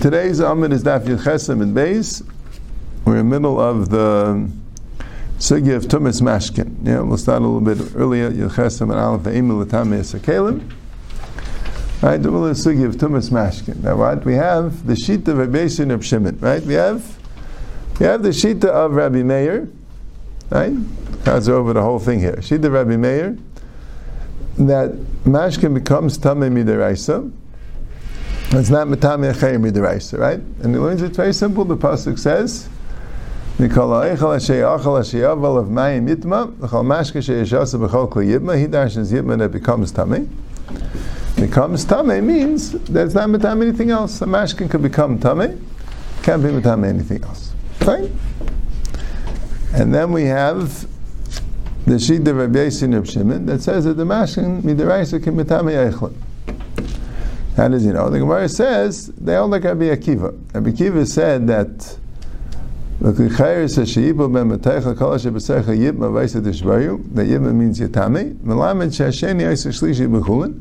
Today's Amud is Daf Yechesem and Beis. We're in the middle of the Sugya of Tumas Mashkin. Yeah, we'll start a little bit earlier. Yechesem and Aleph Ve'imel Latame Esakalim. Right, the middle of Sugya of Tumas Mashkin. Now what? We have the Shita of Rabbi of Shimon. Right? We have we have the Shita of Rabbi Meir. Right? Cards over the whole thing here. Shita of Rabbi Meir. That Mashkin becomes Tameh Midaraisa. It's not Matami Achayim Midaraisa, right? And it learns it's very simple. The Pasuk says, Mikol ha'echel asher achel asher yavel of mayim yitma, v'chol mashke she'yeshasa b'chol kli yitma, he dashes yitma that becomes Tameh. Becomes Tameh means that it's not Matami anything else. A mashkin could become Tameh, can't be Matami anything else. Fine? And then we have the sheet of Rabbi Yasin of Shimon that says that the mashkin midaraisa can Matami Eichlin. How does he know? The Gemara says they all like Rabbi Akiva. Rabbi Akiva said that the that Yibma means Yitami. Melamed Shasheni Yisra Shlishi B'chulin.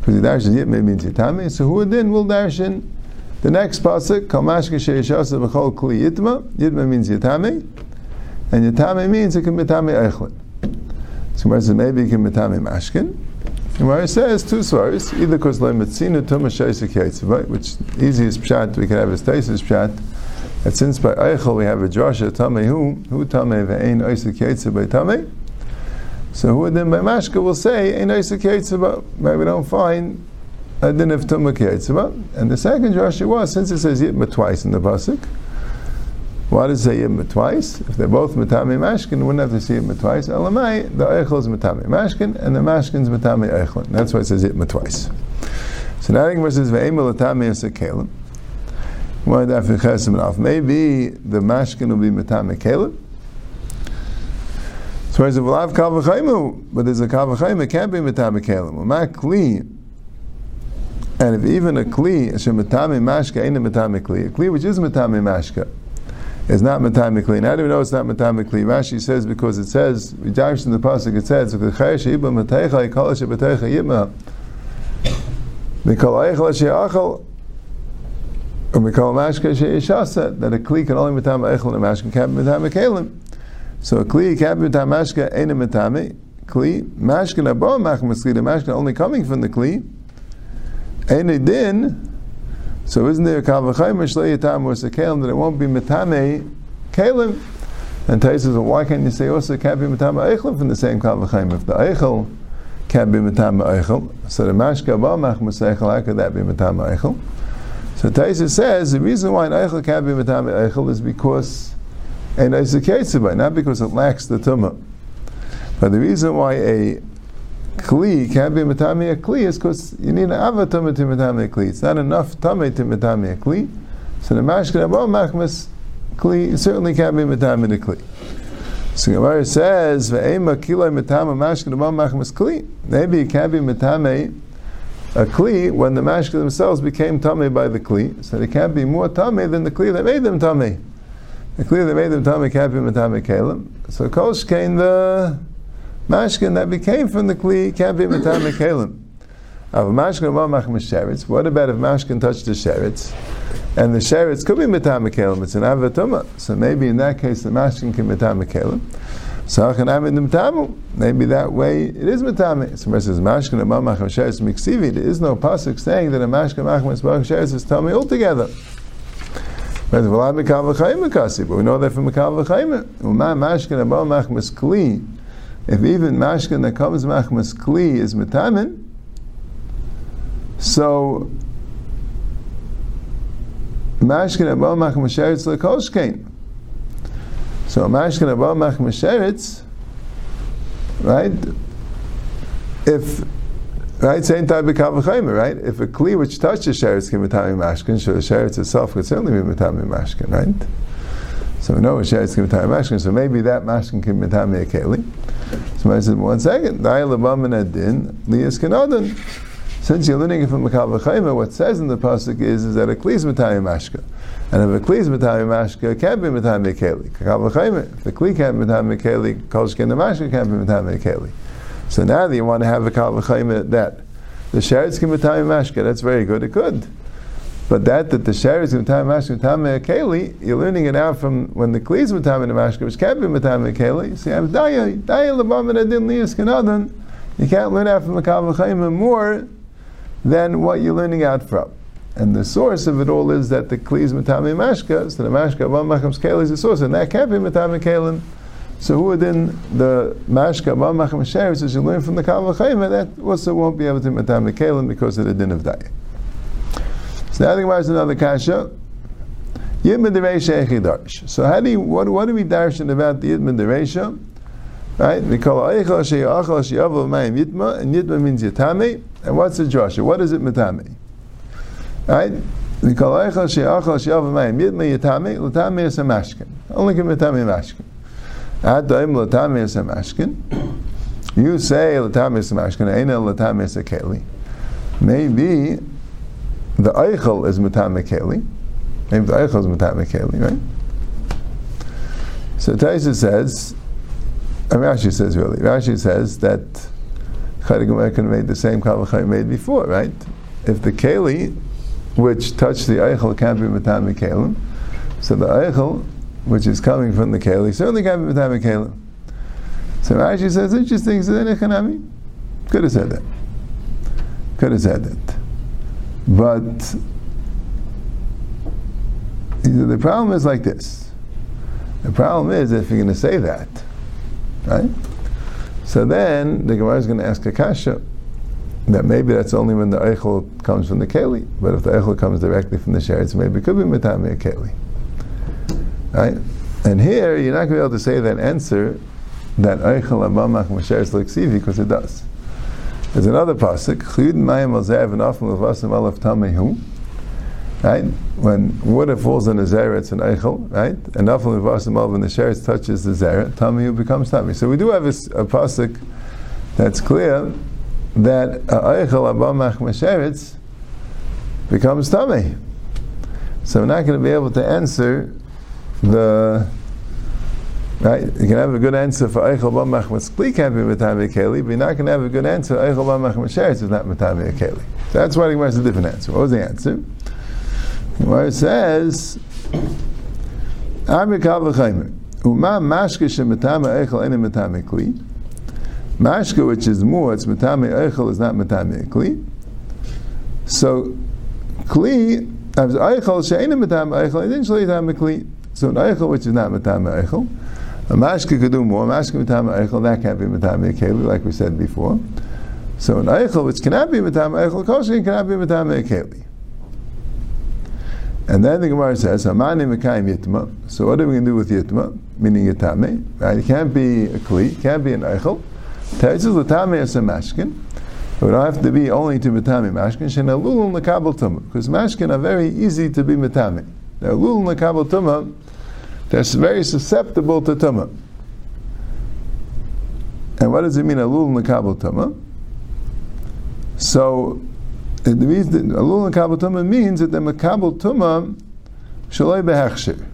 Because he darshan Yibma means Yitami. So who then will darshan the next pasuk? Kal Mashke Sheishasa B'chol Kli Yitma. Yitma means Yitami. And Yitami means it can be Yitami Eichlin. So Gemara says maybe it can be Yitami Mashkin. Gemara says two sources, either because lemetzina tuma yaitziva, which easiest pshat we can have is taisis pshat, that since by eichel we have a drasha tamei hu, hu tamei ve'ein oisik yaitziva tamei, so who then by mashka will say ein oisik yaitziva, maybe we don't find a din of tuma yaitziva, and the second drasha was, since it says yitma twice in the pasuk, why does it say Yibma twice? If they're both Matami Mashkin, we wouldn't have to see Yibma twice. Elamai, the Eichel is Matami Mashkin, and the Mashkin is Matami Eichlin. That's why it says Yibma twice. So now the Gemara says, Ve'emel Atami Esakalim. Why daf Chesim off? Maybe the Mashkin will be Matami Kalim. So he says, well, I have Kavachaimu, but there's a Kavachaimu, it can't be Matami Kalim. Well, Ma Kli, and if even a Kli, Hashem Matami Mashka, ain't a Matami Kli, a Kli which is Matami Mashka, is not metamically. How do we know it's not metamically? Rashi says because it says, we dash in the pasuk, it says, that a kli can only metam eichel and a mashkin can't be metam kelim. So a kli can't metam mashka ain't a metami. Kli mashkin abo machmas kli. The mashkin only coming from the kli. Ain't a din. So isn't there a kavachayim shlei yatam or kalim that it won't be metame kalim? And Tais says, well, why can't you say also can't be metame eichel from the same kavachayim? If the eichel can't be metame eichel, so the mashka b'amach maseichel, how could that be metame eichel? So Taisa says the reason why an eichel can't be metame eichel is because and not because it lacks the tumah, but the reason why a kli can't be matami a kli is because you need an ava tumah to matami a kli. It's not enough tumah to matami a kli. So the mashkin above machmas kli certainly can't be matami a kli. So Gemara says ve'ema kilay matama mashkin above machmas kli. Maybe it can't be matami a kli when the mashkin themselves became tummy by the kli. So they can't be more tummy than the kli that made them tummy. The kli that made them tummy can't be matami kalim. So came the Mashkin that became from the Kli can't be Matam Kalim. What about if Mashkin touched the Sheretz? And the Sheretz could be Matam Kalim, it's an Avatuma. So maybe in that case the Mashkin can Matam Kalim. So maybe that way it is Matame. So it says Mashkin Abba Machem Sheretz Miksivi. There is no pasuk saying that a Mashkin Machem Sheretz is Tami altogether. But we know that from Makav V'chayim. Mashkin Abba Machem Kli if even mashkin that comes machmas kli is metamin, so mashkin abal machmas sheretz lekoshkein. So mashkin abal machmas sheretz, right? If right, same type of kavachayim, right? If a kli which touches sheretz can be matami mashkin, so the sheretz itself could certainly be matami mashkin, right? So we know a sheretz can be matami mashkin, so maybe that mashkin can be matami a keli. So I said, one second, since you're learning it from Makal V'chayma, what says in the pasuk is, is that a kli is Matayim Mashka. And if a kli is Matayim Mashka, it can't be Matayim Mekeli. Makal V'chayma, if the kli can't be Matayim Mekeli, Kol Shkin the Mashka can't be Matayim Mekeli. So now that you want to have a Kal V'chayma that the sheretz can matame mashka. That's very good. It could. But that that the sheretz can matame mashka matame keli, you're learning it out from when the kli is matame mashka, which can't be matame keli. You have daya daya lebamin adin liyas kanadan. You can't learn out from the kavachayim more than what you're learning out from. And the source of it all is that the kli is matame mashka, so the mashka abam machams keli is the source, and that can't be matame kelim. So who within the mashka abam macham sheretz, as you learn from the kavachayim, that also won't be able to matame kelim because of the din of daya. So now the Gemara is another kasha. Yidmin dereisha echidarsh. So how do you, what, what do we darshan about the yidmin dereisha? Right? We call eichel sheyachal sheyavel mayim yitma, and yitma means yitame. And what's the drasha? What is it mitame? Right? We call eichel sheyachal sheyavel mayim yitma yitame. Latame is a mashkin. Only can mitame mashkin. Ad daim latame is a mashkin. You say latame is a mashkin. Eina latame is a keli. Maybe the eichel is keli. Maybe the eichel is keli, right? So Taisa says, and Rashi says really, Rashi says that Chayim made the same Kavachayim made before, right? If the keli, which touched the eichel, can't be kelim, so the eichel, which is coming from the keli, certainly can't be kelim. So Rashi says, interesting, so then could have said that. Could have said that. But the problem is like this. The problem is if you're going to say that, right? So then the Gemara is going to ask Akasha that maybe that's only when the eichel comes from the keli, but if the eichel comes directly from the sheretz, maybe it could be mitame a keli, right? And here you're not going to be able to say that answer that eichel abamach m'sheretz l'ksivi because it does. There's another pasuk. Right? When water falls on the zera, it's an eichel, right? And often levasim when the sheretz touches the zera, tamehu becomes tami. So we do have a, a pasuk that's clear that eichel abamach mesheretz becomes tami. So we're not going to be able to answer the Right? You can have a good answer for Eichel Bamach Maskli can't be Matami Keli, but you're not going to have a good answer Eichel Bamach Masheretz is not Matami Keli. So that's why the Gemara has a different answer. What was the answer? Where it says, Ami Kavachaimer, Uma Mashka Shematama Eichel Ene Matami Kli. Mashka, which is more, it's Matami Eichel, is not Matami Kli. So, Kli, Eichel She'ene Matami Eichel, didn't Matami Kli. So, an Eichel, which is not Matami Eichel, a mashka could do more. Mashka mitama eichel that can't be mitama keli, like we said before. So an eichel which cannot be mitama eichel, kosher cannot be mitama keli. And then the Gemara says, "Amani mekayim yitma." So what are we going to do with yitma, meaning yitame? Right? It can't be a kli, can't be an eichel. Teretzis l'tame is a mashkin. It would have to be only to mitame mashkin. Shenalul l'kabel tumah, because mashkin are very easy to be mitame. They're lul l'kabel tumah that's very susceptible to tumah. And what does it mean, alul nekabel tumah? So, the reason alul nekabel tumah means that the mekabel tumah shaloi behechshir.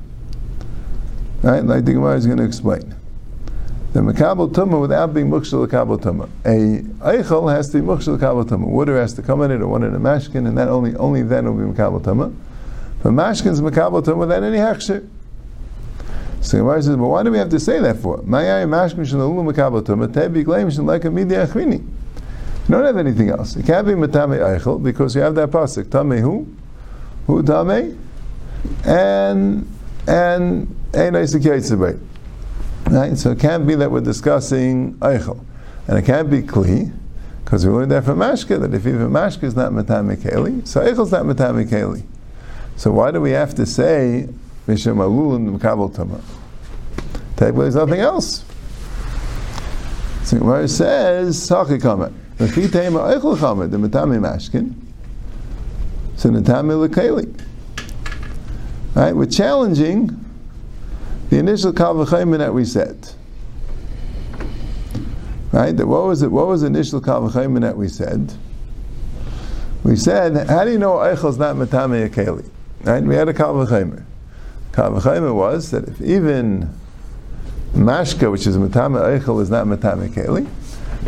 Right, like the Gemara is going to explain. The mekabel tumah without being mukshal kabel tumah. A eichel has to be mukshal kabel tumah. Water has to come in it, or one in a mashkin, and that only only then will be mekabel tumah. But mashkin's mekabel tumah without any hechshir. So Gemara says, but why do we have to say that for? You don't have anything else. It can't be matame eichel because you have that pasuk tame who, who tame, and and einay Right. So it can't be that we're discussing eichel, and it can't be kli because we learned that from Mashka that if even Mashka is not matame keli, so eichel is not matame keli. So why do we have to say Mishem Alul and Tama. Technically, there's nothing else. So Gemara says, Sachi Kamet. The Fitema Eichel Kamet, the Matami Mashkin. So Natami Lekeli. Right? We're challenging the initial Kavachayim that we said. Right? That what was it? What was the initial Kavachayim that we said? We said, how do you know Eichel is not Matami Akeli? Right? We had a Kavachayim. Kavachayim was that if even mashka, which is matame eichel, is not matame keli,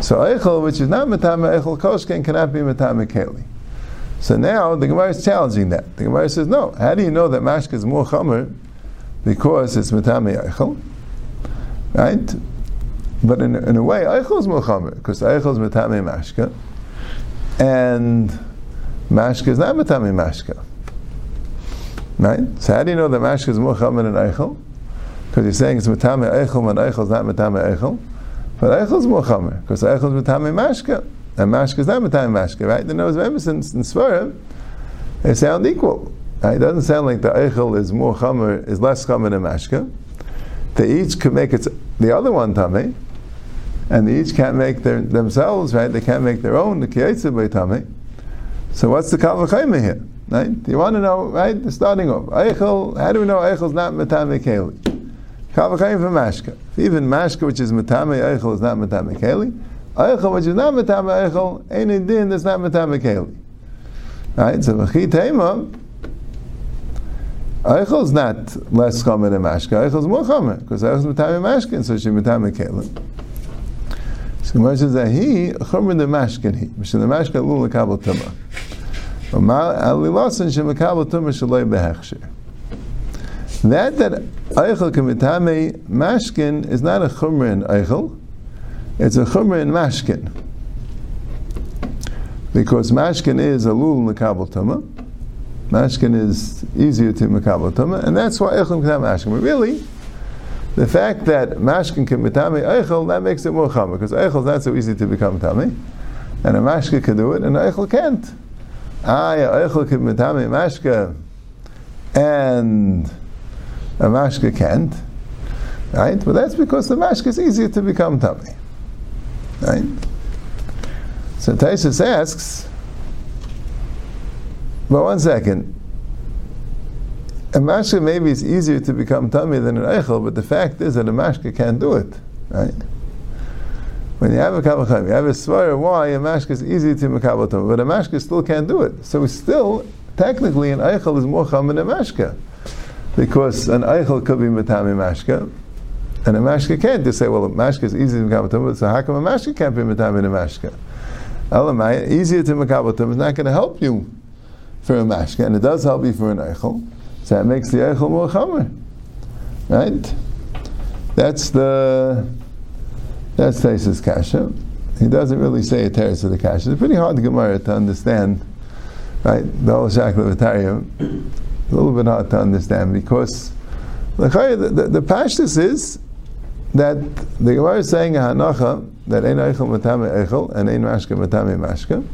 So Eichel, which is not Matame Eichel Koshken, cannot be Matame Keli. So now the Gemara is challenging that. The Gemara says, no, how do you know that Mashka is more Chomer because it's Matame Eichel? Right? But in, in a way, Eichel is more because Eichel is Matame Mashka and Mashka is not Matame Mashka. Right? So how do you know that Mashka is more Chomer than Eichel? Because you're saying it's Matame Eichel when Eichel is not Matame Eichel. But Eichel is more Chomer because Eichel is Matame Mashka. And mashka is not matayim mashka, right? The nose of Emerson and Svarim, they sound equal. Right? It doesn't sound like the eichel is more chamer, is less chamer than mashka. They each could make its the other one tummy, and they each can't make their, themselves, right? They can't make their own, the kiyetza by tummy. So what's the kavachayim here? Right? You want to know, right? Starting off. Eichel, how do we know Eichel is not matame keli? Kavachayim for mashka. Even mashka, which is matame Eichel, is not matame keli. Eichel, which is not Matame Eichel, ain't a din that's not Matame Keli. Right? So, V'chi Tema, Eichel is not less Chomer than Mashka. Eichel is more Chomer, because Eichel is Matame Mashkin, so she's Matame Keli. So, Gemara says that he, Chomer the Mashkin, he, Mishal the Mashkin, Lul Lekabel Tumah. Alilasan Shemakabel Tumah Shaloi Behechsher. That that Eichel can Matame Mashkin is not a Chomer in Eichel, it's a chumra in mashkin. Because mashkin is a lul tuma. Mashkin is easier to mekabel tuma, and that's why eichel have mashkin. But really, the fact that mashkin can mitame eichel, that makes it more chumra, because eichel is not so easy to become tame, and a mashkin can do it, and eichel can't. And a mashka can't. Right? But that's because the mashka is easier to become tummy. Right? So Taisus asks, but one second. A mashka maybe is easier to become tummy than an eichel, but the fact is that a mashka can't do it. Right? When you have a kavachim, you have a svara why a mashka is easy to makabel tummy, but a mashka still can't do it. So it's still, technically, an eichel is more chum than a mashka. Because an eichel could be matami mashka, and a mashka can't just say, well, a mashka is easy to makabatum, so how come a mashka can't be matam in a mashka? Elamai, easier to makabatum is not going to help you for a mashka, and it does help you for an eichel, so that makes the eichel more chamer. Right? That's the, that's Taisa's kasha. He doesn't really say a teres of the kasha. It's pretty hard to Gemara to understand, right? The whole shakla of a little bit hard to understand because the, the, the, the pashtus is that the Gemara is saying a hanacha that ein eichel matame eichel and ein mashka matame mashka.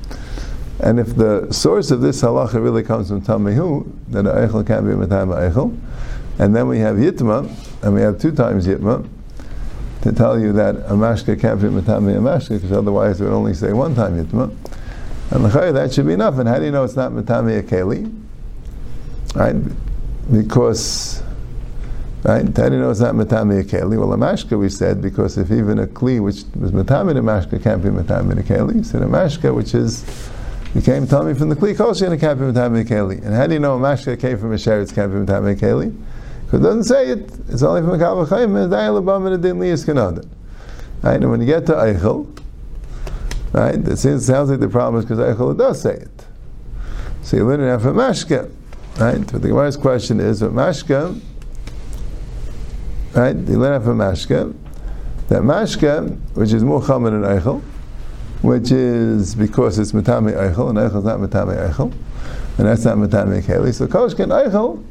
And if the source of this halacha really comes from Tamihu, then an eichel can't be matame eichel. And then we have yitma, and we have two times yitma, to tell you that a mashka can't be matame a mashka, because otherwise it would only say one time yitma. And that should be enough. And how do you know it's not matame a keli? Right? Because Right? Tani knows not matami keli. Well, a mashka we said because if even a kli which was matami the mashka can't be matami the keli, so the mashka which is became tummy from the kli kosher and can't be matami keli. And how do you know a mashka came from a sheretz can't be matami keli? Because it doesn't say it. It's only from a kavachayim and dayalabam and a din liyas kanada. Right? And when you get to eichel, right? It sounds like the problem is because eichel does say it. So you learn it out from mashka. Right? But the Gemara's question is, what mashka right? You learn out from mashka. That mashka, which is more chamer than eichel, which is because it's matame eichel, and eichel is not matame eichel, and that's not matame keli. So koshken eichel,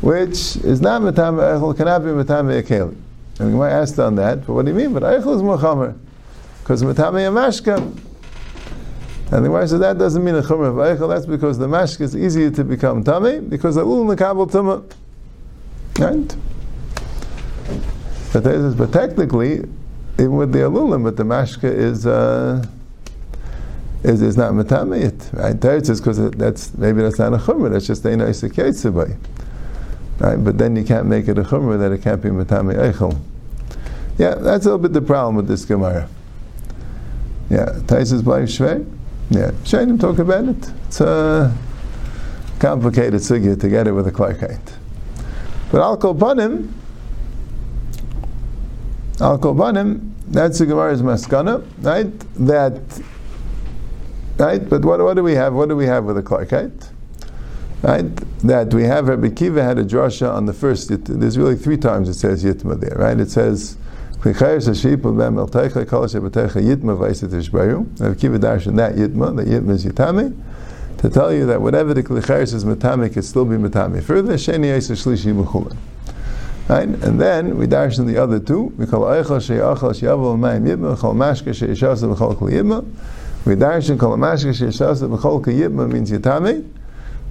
which is not matame eichel, cannot be matame keli. And we asked on that, but what do you mean? But eichel is more chamer, because matame a mashka. And the Gemara says that doesn't mean a chumrah of eichel. That's because the mashka is easier to become tummy because the ul nekabel tumah. Right? But, but technically, even with the alulim, but the mashka is uh, is, is not metameit. Right? Teretz is because that's maybe that's not a chumrah. That's just a nice. Right? But then you can't make it a chumrah that it can't be metamei eichel. Yeah, that's a little bit the problem with this gemara. Yeah, Taisus by Shvei. Yeah, Shainim talk about it. It's a complicated sugya to get it with a clarkite. But upon him Al Kolbanim, that's the Gemara's maskana, right? That, right? But what, what do we have? What do we have with the Clarkite? Right? That we have Rabbi Kiva had a drasha on the first. There's really three times it says Yitma there, right? It says. Rabbi Kiva darshan that Yitma, that Yitma is Yitami, to tell you that whatever the Klicharis is Matami can still be Matami. Further, Sheni Yisa Shlishi Mechulin. Right? And then we dash in the other two. We call Eichel She'achal She'aval Mayim Yibma, Chol Mashka She'ishasa Kol Yibma. We dash in Kol Mashka She'ishasa Kol Yibma means Yitami.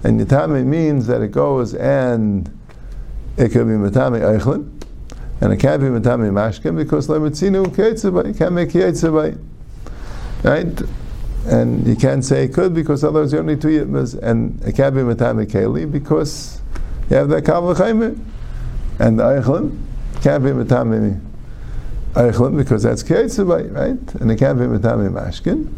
And Yitami means that it goes and it could be Matami Eichlin. And it can't be Matami Mashkin because Lemitzinu Keitzabay. You can't make Keitzabay. Right? And you can't say it could because otherwise you only two Yitmas. And it can't be Matami Keli because you have that Kavachayim and the Eichlim can't be Matami Eichlim because that's Keitzabay, right? And it can't be Matami Mashkin.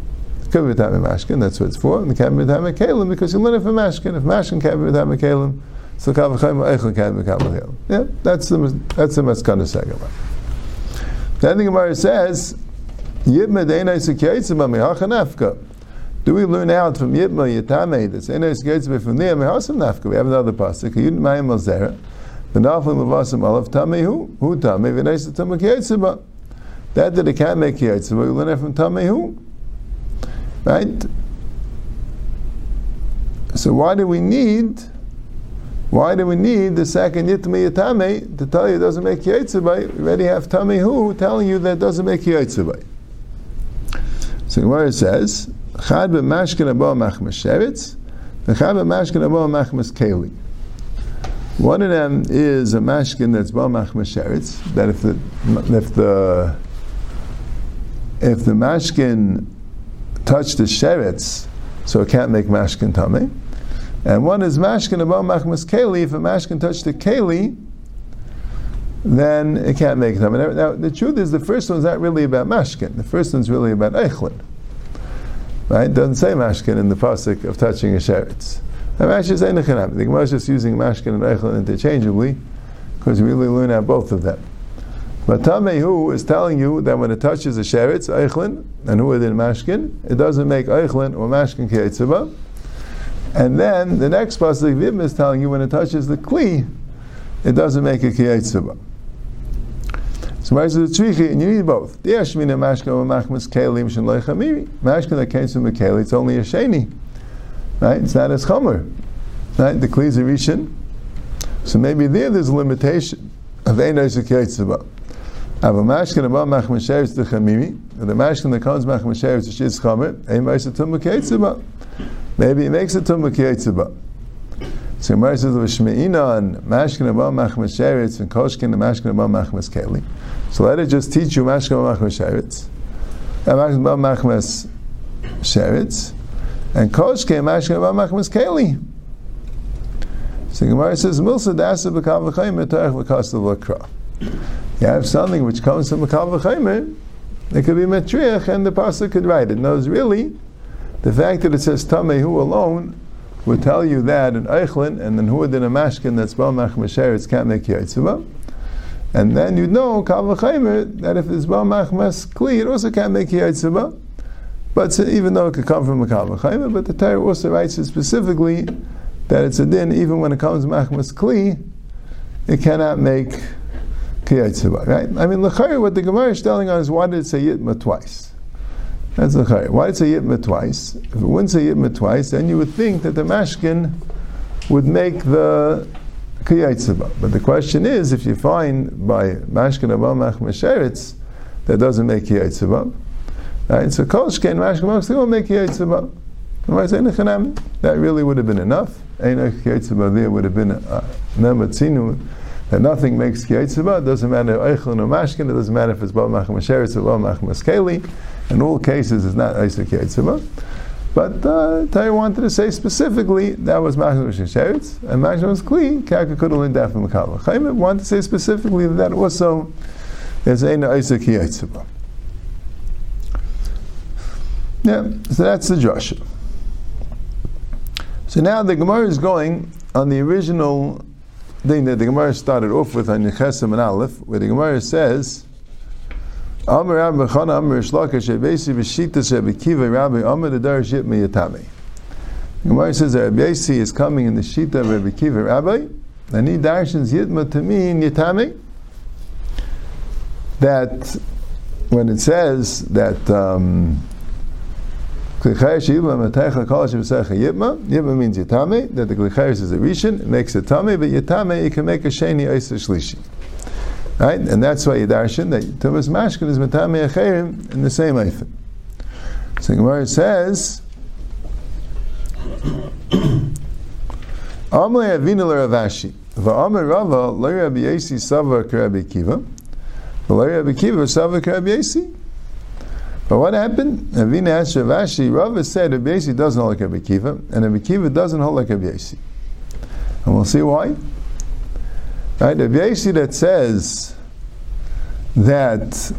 Could be Matami Mashkin, that's what it's for. And it can't be Matami Kalim because you learn it from Mashkin. If Mashkin can't be Matami Kalim, so Kavachayim Eichlim can't be Kavachayim. Yeah, that's the, that's the Maskana Segala. Then the Gemara says, Yibma Deinai Sekeitzabah Mihacha Nafka. Do we learn out from Yibma Yitame that's Einai Sekeitzabah from there Mihasam Nafka? We have another pasuk. Yud Mayim Malzera. V'naflim levasim alav tamehu, hu tame v'neisa tamak yitzeba. That that it can't make yitzeba, we learn it from tamehu. Right? So why do we need, why do we need the second yitma yitame to tell you it doesn't make yitzeba? We already have tamehu telling you that it doesn't make yitzeba. So where it says, Chad b'mashkin abo machmas sheretz, v'chad b'mashkin abo machmas keli. One of them is a mashkin that's b'amach mesheretz. That if the if the if the mashkin touched the sheretz, so it can't make mashkin tummy. And one is mashkin above machmas keli. If a mashkin touched the keli, then it can't make tummy. Now, the truth is, the first one's not really about mashkin. The first one's really about eichlin. Right? It doesn't say mashkin in the pasuk of touching a sheretz. The Gemara is just using Mashkin and Eichlin interchangeably because we really learn out both of them. But Tamehu is telling you that when it touches a sheretz, Eichlin, and who within Mashkin, it doesn't make Eichlin or Mashkin Keitzaba. And then the next pasuk Vim is telling you when it touches the Kli, it doesn't make a Keitzaba. So Ma'aser the Tzrichi, and you need both. The Yashmina Mashkin or Machmas Kelim Shin Leichamiri. Mashkin that came from a Keli, it's only a Sheni. Right? It's not as chomer. Right? The Kli is a Rishon. So maybe there there's a limitation of Einos Yetzibah. Av a mashkin above machmasheres the chamimi, and the mashkin that comes machmasheres the shiz chomer, ein ma'isa tum ketzibah. Maybe it makes it tum ketzibah. So Gemara says v'shmeina on mashkin above machmasheres and koshkin mashkin above machmas keli. So let it just teach you mashkin above machmasheres. And mashkin above machmas sheretz. And Kosh came Mashkin about Machmas Keli. So Gemara says, Milsa Dasa B'kav V'chayim Etarech V'kas L'Kra. You have something which comes from B'kav V'chayim, it could be Metriach, and the pastor could write it. No, really, the fact that it says Tamehu alone would tell you that in Eichlin, and then Huad in a Mashkin that's Baal Machmas it can't make Yitzvah. And then you know, V'chayim, that if it's Baal Machmas Kli, it also can't make Yitzvah. But even though it could come from a Kavachayim, but the Torah also writes it specifically that it's a din, even when it comes machmas kli, it cannot make kiyatzibah, right? I mean, l'chayr, what the Gemara is telling us, why did it say yitma twice? That's l'chayr. Why did it say yitma twice? If it wouldn't say yitma twice, then you would think that the mashkin would make the kiyatzibah. But the question is, if you find by mashkin abam machmas that doesn't make kiyatzibah, Right? So kol shkein mashkem will make yitzvah. That really would have been enough. There would have been uh, nematzinu that nothing makes yitzvah. It doesn't matter eichlin or mashkin. It doesn't matter if it's bal machem or bal machem askeli. In all cases, it's not Isaac. But uh, wanted to say specifically that was Machzor Sheretz and Machzor was Kli, Kaka Kudal Daf Makala. Chaim wanted to say specifically that also is Ein Isaac Yitzvah. Yeah, so that's the Joshua. So now the Gemara is going on the original thing that the Gemara started off with on Yechesim and Aleph, where the Gemara says Amr Rabbi Chana Amr Shlaka Shebesi B'Shita Shebekiva Rabbi Amr the Darish Yitmi Yatami. Gemara says that Rabbi Yasi is coming in the Shita of Rabbi Kiva Rabbi, and he darshans Yitma to mean Yitami. That when it says that um, Yitma means Yitame, that the Klichayis is a Rishon, it makes a Tame, but Yitame, you can make a Sheni Eisa Shlishi. Right? And that's why Yidarshan, that Tumas Mashkin is Matame Acherim in the same Eifim. So Gemara says, Amalei Avina Rav Ashi. Va'amar Rava, Lo Rabbi Yasi Sava Rabbi Kiva. Lo Rabbi Kiva Sava Rabbi Yasi. But what happened? Ravina asked Rav Ashi, Rava said Rabbi doesn't hold like Rabbi Kiva, and Rabbi Kiva doesn't hold like Rabbi Yasi. And we'll see why. Right? Rabbi Yasi that says that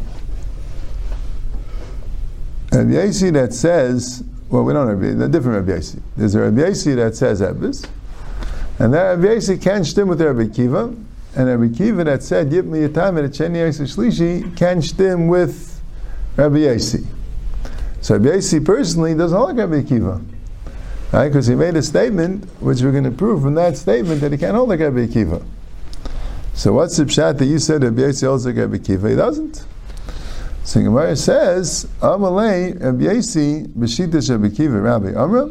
Rabbi that says well, we don't have a different Rabbi. There's a Rabbi that says Ebbis, and that Rabbi Yasi can't stim with Rabbi Kiva, and Rabbi Kiva that said Yip mi yatam et Sheni Shlishi can't stim with Rabbi Yasi. So Rabbi Yasi personally doesn't like Rabbi Kiva. Right? Because he made a statement, which we're going to prove from that statement, that he can't hold like Rabbi Kiva. So what's the pshat that you said Rabbi Yasi holds like Rabbi Kiva? He doesn't. So Gemara says, Amalei Rabbi Yasi b'shita Rabbi Kiva Rabbi Amra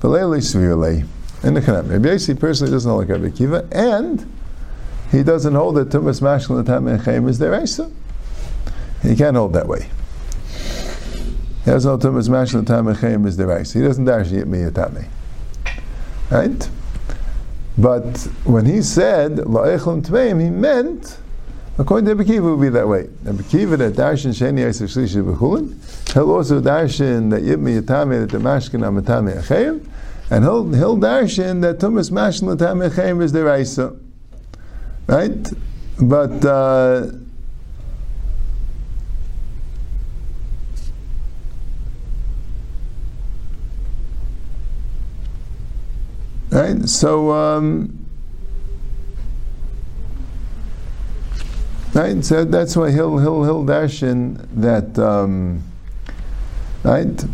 v'leili svirlei. In the Chanam, Rabbi Yasi personally doesn't hold like Rabbi Kiva, and he doesn't hold that Tumas Mashal Tam Echem is their Isa. He can't hold that way. He doesn't hold Tumas Mashal Tam Echem is Isa. He doesn't dash Yit Miyatame. Right? But when he said La'echlam Tmeim, he meant According to Rabbi Kiva, it would be that way. Rabbi Kiva that darshan sheni yisrael shlishi b'chulin, he'll also darshan that yibmi yatame that the mashkin amatame achayim, and he'll he'll darshan that tumas mashkin latame achayim is the raisa, right? But uh, right, so. Um, Right, so that's why he'll he'll he'll dash in that. Um, right,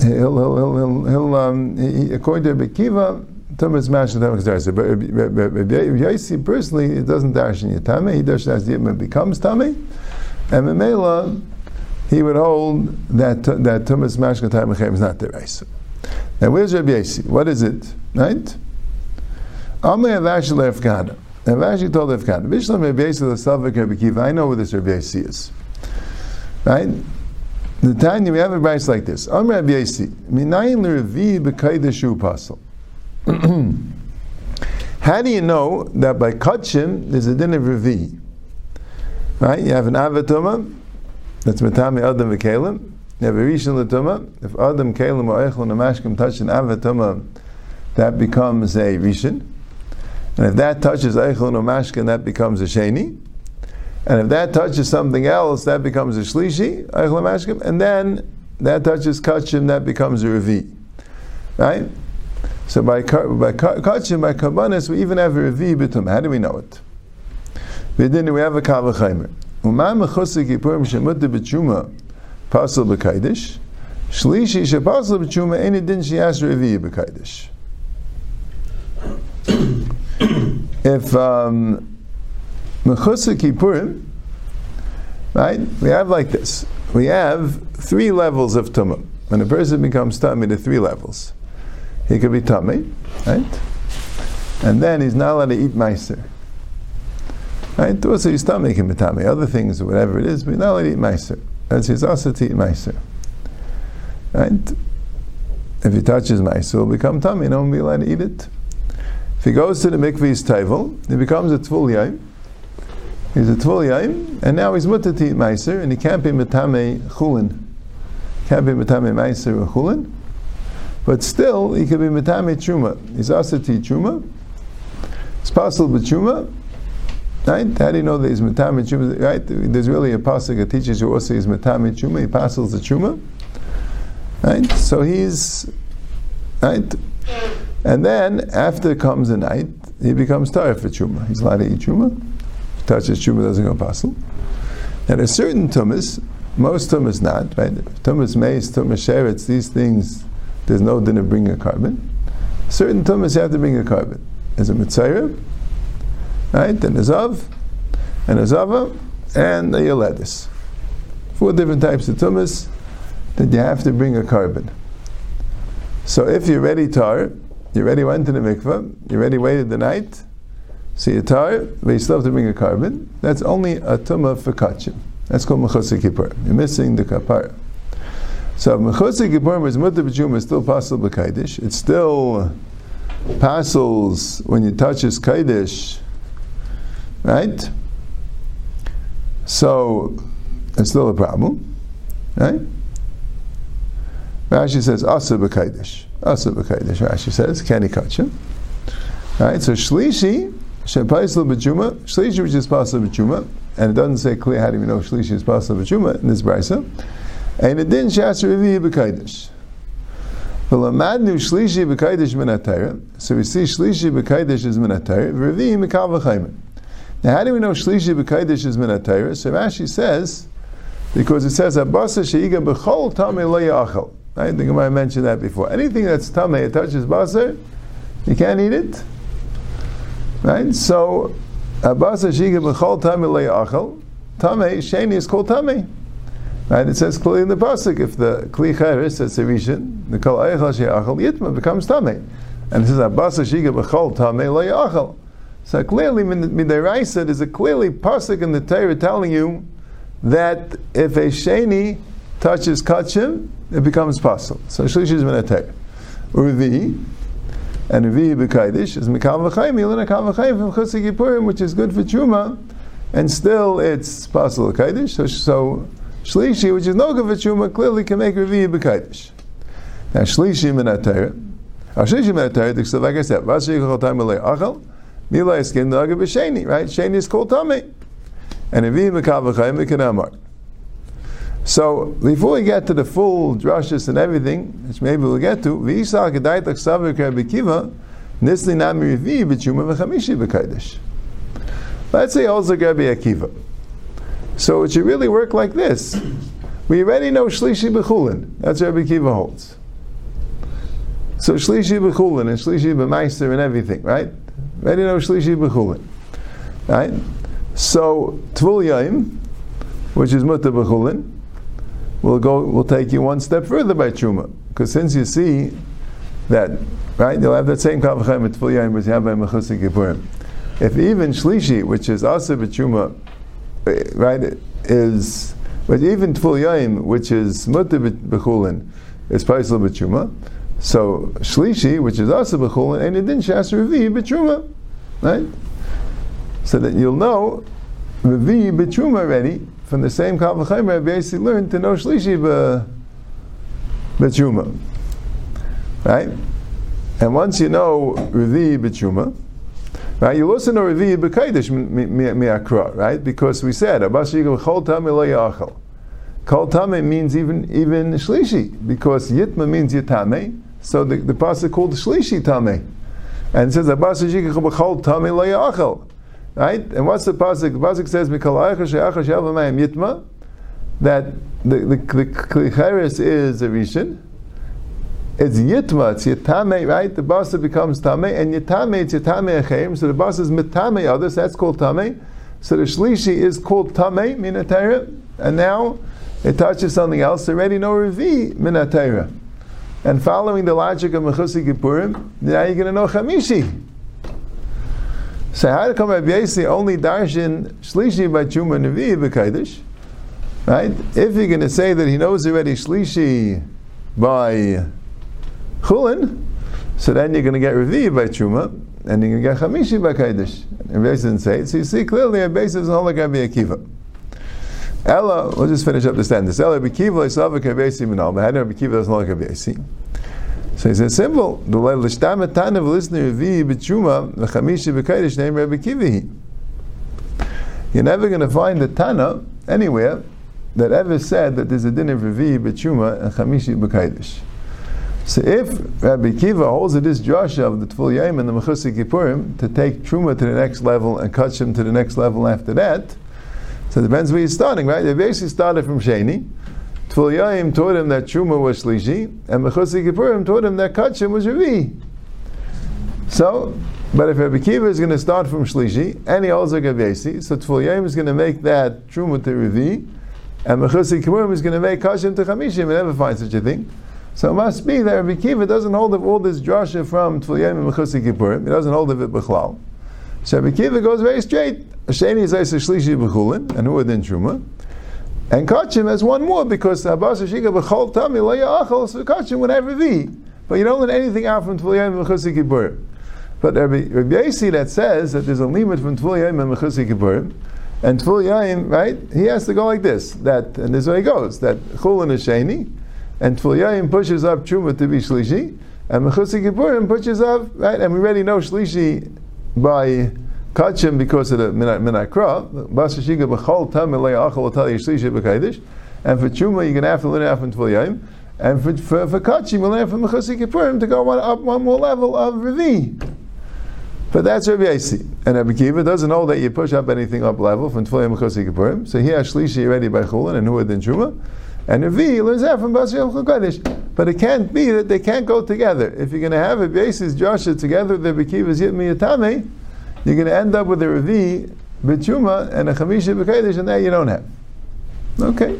he'll he'll he'll he'll, um, he, according to Rabbi Kiva, Thomas Mash and Thomas Darcy. But Yossi personally, it doesn't dash in Yitame. He dashes the Yitma becomes Tame, and Memela, he would hold that that Thomas Mash and Thomas is not the Raisa. Now, where's Rabbi Yossi? What is it? Right? Amei Avash Lefkana. Now Rashi told Evkan, Bishlam Rebbeisi l'Savik Rebbe Kiva, I know where this Rabbi Rebbeisi is. Right? The Tanya, we have a verse like this. Am Rabbi Yasi, Minayin l'Revi b'kaideshu pasal. How do you know that by Kachim there's a din of Revi? Right? You have an Avatuma, that's Matami Adam v'Kalim. A Rishon Latuma. If Adam, Kalim, or Echel, and Amashkim touch an Avatuma, that becomes a Rishon. And if that touches Eichlon or Mashkin, that becomes a Sheni. And if that touches something else, that becomes a Shlishi, Eichlon Mashkin. And then that touches Kachim, that becomes a Revi. Right? So by, by Kachim, by Kabbanis, we even have a Revi Bitum. How do we know it? We didn't, we have a Kavachaimer. Umam Mechusik Yipurim Shemutta B'Tshuma Pasal B'Kaidish. Shlishi Shepasal B'Tshuma Any Din Shias Revi B'Kaidish if um, Mechusa right, we have like this. We have three levels of tumah. When a person becomes tummy, the three levels. He could be tummy, right? And then he's not allowed to eat meiser. Right? Also, his tummy can be tummy. Other things, whatever it is, but he's not allowed to eat meiser. That's his eat meiser. Right? If he touches meiser, he'll become tummy. One will be allowed to eat it. If he goes to the mikvah's table, he becomes a tvul. He's a tvul and now he's mutter to eat meiser, and he can't be metame chulin. Can't be metame meiser or chulin. But still, he can be metame truma. He's eat truma. It's possible truma. Right? How do you know that he's metame truma? Right? There's really a pasuk that teaches you also he's metame truma. He passes the truma. Right? So he's right. And then, after comes the night, he becomes tired for Chuma. He's allowed to eat Chuma. Touches Chuma, doesn't go puzzle. Now there's certain tumas, most tumas not, right? Tumas mace, tumas sheretz, these things, there's no din of bringing a carbon. Certain tumas you have to bring a carbon. There's a mitzayah, right? And a zav, and a zava, and a yoledis. Four different types of tumas that you have to bring a carbon. So if you're ready tar, you already went to the mikveh, you already waited the night, so you're tar, but you still have to bring a carbon, that's only a tumah for kachim. That's called mechutz kippur. You're missing the kapara. So mechutz kippur is mutter is still possible b'kaidish. It's still passels when you touch his kaidish, right? So it's still a problem, right? Rashi says asa b'kaidish. Asa b'kaidish. Rashi says can he catch him? Right. So shlishi shepaisel b'juma. Shlishi which is possible b'juma, and it doesn't say clear how do we know shlishi is possible b'juma in this brisa. And it didn't shas revi b'kaidish. V'lamadnu shlishi b'kaidish min So we see shlishi b'kaidish is min atayr. Revi mikav v'chayim. Now, how do we know shlishi b'kaidish is min? So Rashi says because it says abasa sheiga b'chol tamei lo yachal. I think I mentioned that before. Anything that's tamei, it touches basar, you can't eat it. Right? So, abasa shiga b'chol tamei le'achal, tamei, sheni is called tamei. Right? It says clearly in the pasuk, if the kli cheres, that's a rishon, the kol eichal she'achal yitma becomes tamei. And it says abasa shiga b'chol tamei le'achal. So clearly, midiraisa, there's a clearly pasuk in the Torah telling you that if a sheni touches kachim, it becomes possible. So shlish is minatayr. Urvi, and Urvi b'kaidish is mikav v'chayim, yilin akav v'chayim from chutz kippurim, which is good for truma, and still it's possible kaidish. So, so shlishi, which is no good for truma, clearly can make Urvi b'kaidish. Now shlishi minatayr, shlishi minatayr, so like I said, v'asher yichol tam achal, mila iskin nagah b'sheni, right? Sheni is called tamei. And Urvi mikav v'chayim, amar. So before we get to the full drushes and everything, which maybe we'll get to, v'isa kedai taksav kiva, nisli nami revi b'tshuma v'chamishi b'kaidish. Let's say also Rabbi Akiva. So it should really work like this. We already know Shlishi B'chulin. That's Rabbi Akiva holds. So Shlishi B'chulin and Shlishi B'meister and everything, right? Know Shlishi B'chulin. Right? So Tvul Yaim, which is Mutta B'chulin, we'll go, we'll take you one step further by Truma. Because since you see that, right, you'll have that same Kavachem at Yaim, as you have by Mechusik Kippurim. If even Shlishi, which is also B'Truma, eh, right, is, but even Tfil Yaim, which is Mutter B'Chulin, is Paisel B'Truma, so Shlishi, which is also B'Chulin, and it didn't Shas Revi B'Truma, right? So that you'll know Revi B'Truma already, from the same Kal V'chayim, basically learned to know Shlishi B'Tshuma. Right? And once you know Revi B'Tshuma, right, you also know Revi B'Kaidish Mi'akra, right? Because we said, Abbas Yigam Chol Tameh Kol Tameh means even, even Shlishi, because Yitma means Yitame, so the, the pasuk called Shlishi Tameh. And it says. Right? And what's the pasuk? The pasuk says, yitma," that the the klicheres is a rishon. It's yitma, it's yitame, right? The basa becomes tame, and yitame, it's yitame achem. So the basa is mitame others. That's called tame. So the shlishi is called tame minatera, and now it touches something else. Already no revi minatera. And following the logic of Mechusi Kippurim, now you're going to know Chamishi. So how come Rabbi Yossi only darshan shlishi by Chuma Nevi b'Kaidish? Right? If you're going to say that he knows already shlishi by Chulin, so then you're going to get Revi by Chuma, and you're going to get Chamishi by Kaidish. And Rabbi didn't say it. So you see clearly Rabbi Yossi is not like Rabbi Akiva. Ella, we'll just finish up the sentence. Ella Rabbi Akiva, Isavik Rabbi Yossi Minal, but Akiva doesn't like Yossi? So he says simple. The l'shtam etanav listener revi b'tshuma l'chamishi b'kaidish name Rabbi Kivihi. You're never going to find a Tana anywhere that ever said that there's a din of revi b'tshuma and chamishi b'kaidish. So if Rabbi Kiva holds it this drasha of the Tful Yom and the Mechusik Kippurim to take Truma to the next level and Kachim to the next level after that, So it depends where you're starting, right? They basically started from Sheni. Tvul Yaim him that Truma was Shlishi, and Mechutzi Kippurim taught him that Kachim was Revi. So, but if Rabbi Kiva is going to start from Shlishi, and he also Gavesi, so Tvul Yaim is going to make that Truma to Revi, and Mechutzi Kippurim is going to make Kachim to Chamishim, and never find such a thing. So it must be that Rabbi Kiva doesn't hold of all this drasha from Tvul Yaim and Mechutzi Kippurim, he doesn't hold of it Bechlal. So Rabbi Akiva goes very straight. Sheni is Isa Shlishi B'chulin, and who then Truma. And Kachim has one more because Abbas Shika B'chol Tami Lo Ya'achol so Kachim would have Revi. But you don't let anything out from Tvul Mechusi Kippur. But Rabbi, Rabbi Yosi that says that there's a limit from Tvul and Mechusi Kippur, and Tvul right, he has to go like this. That And this is way he goes. That Chulin is Sheni, and Tvul pushes up Truma to be Shlishi, and Mechusi Kippurim pushes up, right, and we already know Shlishi by Kachim because of the Minakra, Basa B'chol Tam Elei Achol will tell B'Kaidish, and for Chuma you're going to have to learn out from Tvul and for, for, for Kachim you'll learn from Mechasi Kippurim to go one, up one more level of Revi. But that's Rabbi Yosi. And Rabbi Akiva doesn't know that you push up anything up level from Tfilim Mechasi Kippurim. So he has Shlishi already by Chulin and Huad and Chuma. And Revi learns that from Basi Yom Kodesh. But it can't be that they can't go together. If you're going to have a basis Joshua together, with the Rabbi Akiva's Yitmi Yatame, you're going to end up with a Revi, Bechuma, and a Chamisha B'Kaidish, and that you don't have. Okay.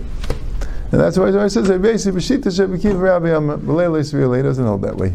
And that's why it says, basically, B'shita Shebekir Rabbi Amma, B'leil doesn't hold that way.